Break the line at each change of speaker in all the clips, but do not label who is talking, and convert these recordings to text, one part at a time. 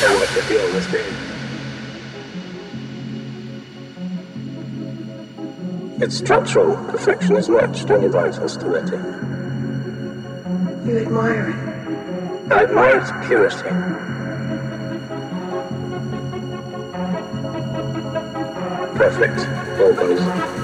know what the deal with me. Its structural perfection is matched only by its hostility.
You admire it.
I admire its purity. Perfect. All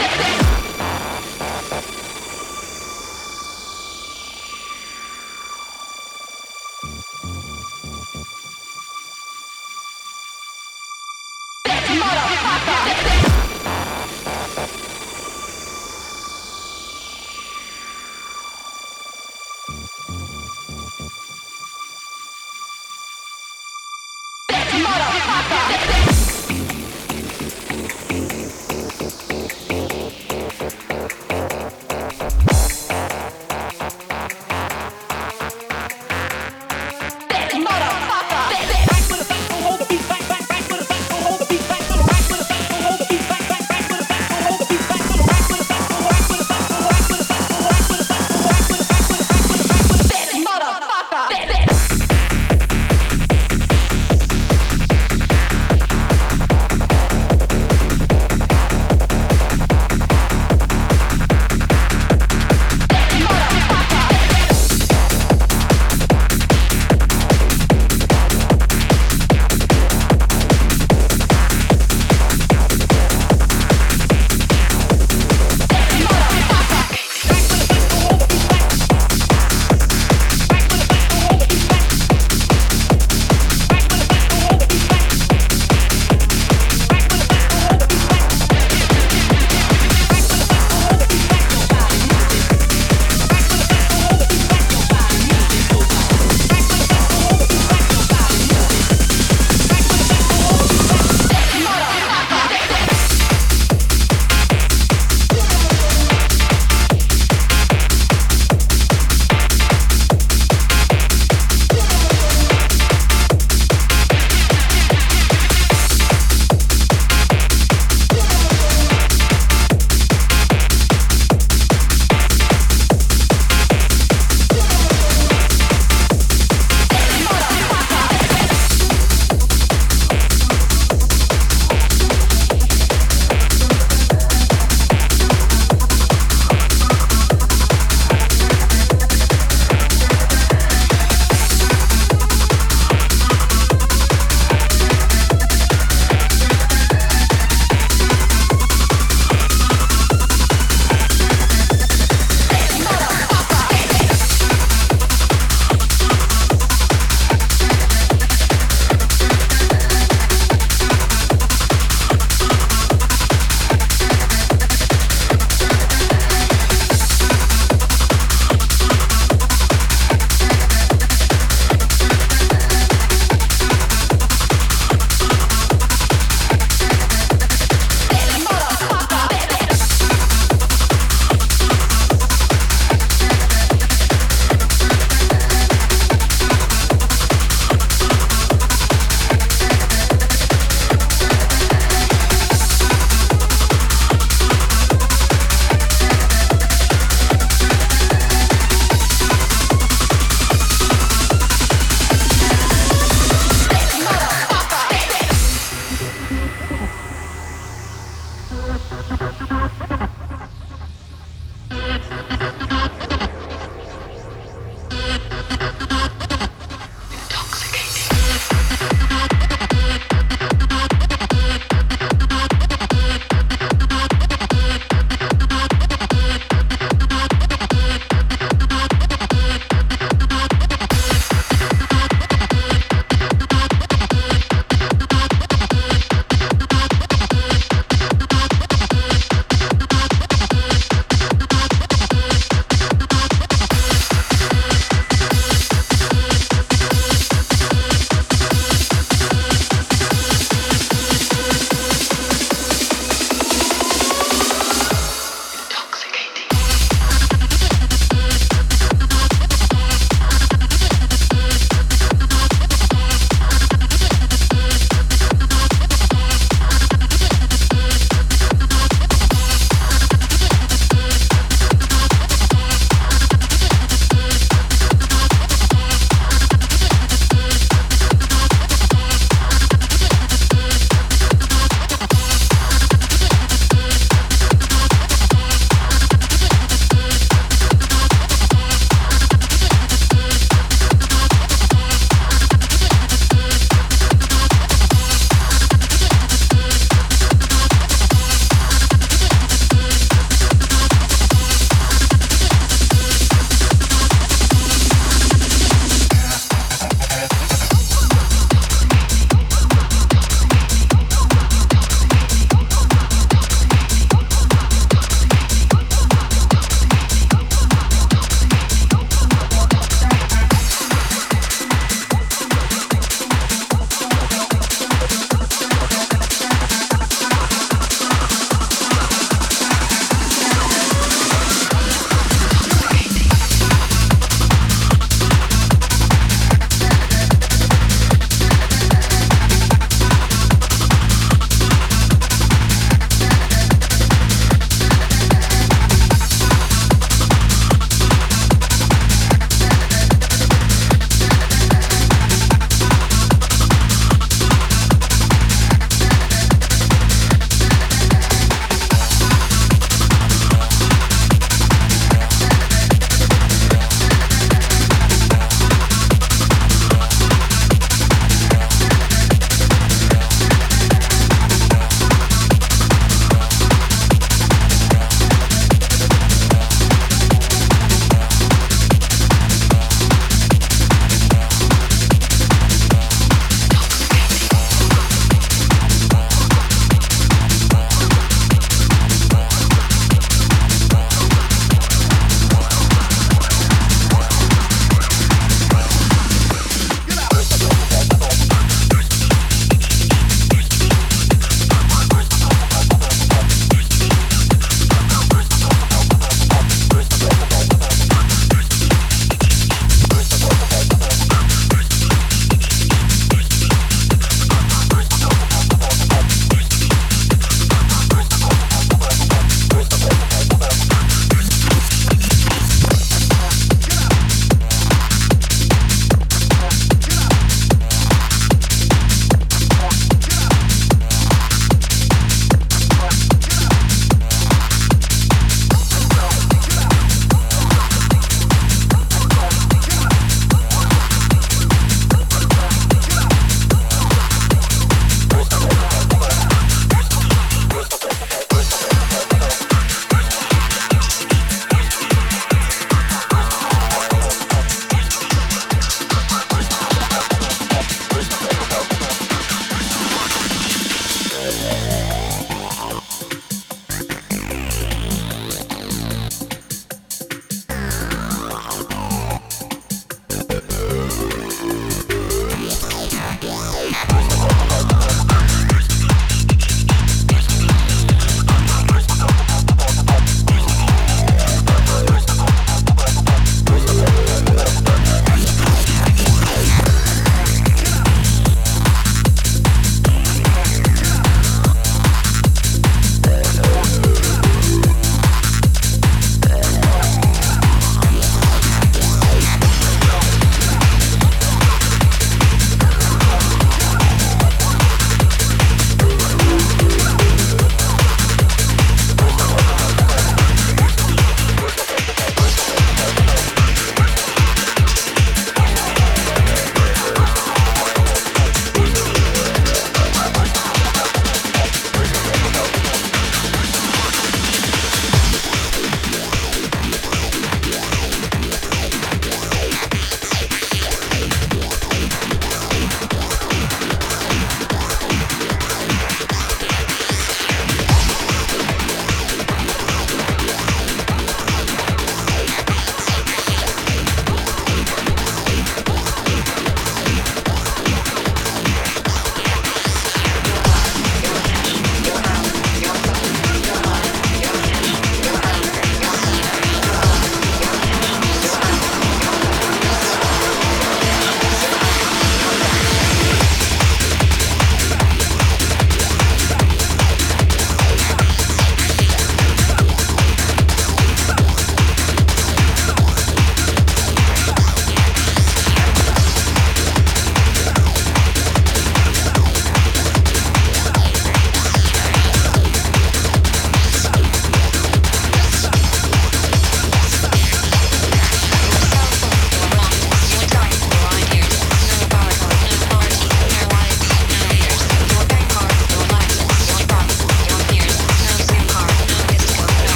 Yeah.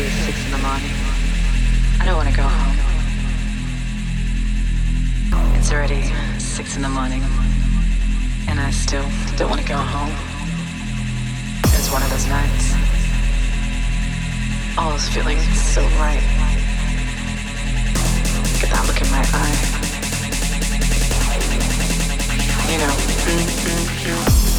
be six in the
morning. I don't want to go home.
It's already six in the morning, and I still don't want to go home. It's one of those nights. I was feeling so right. Get that look in my eye. You know. Mm-hmm.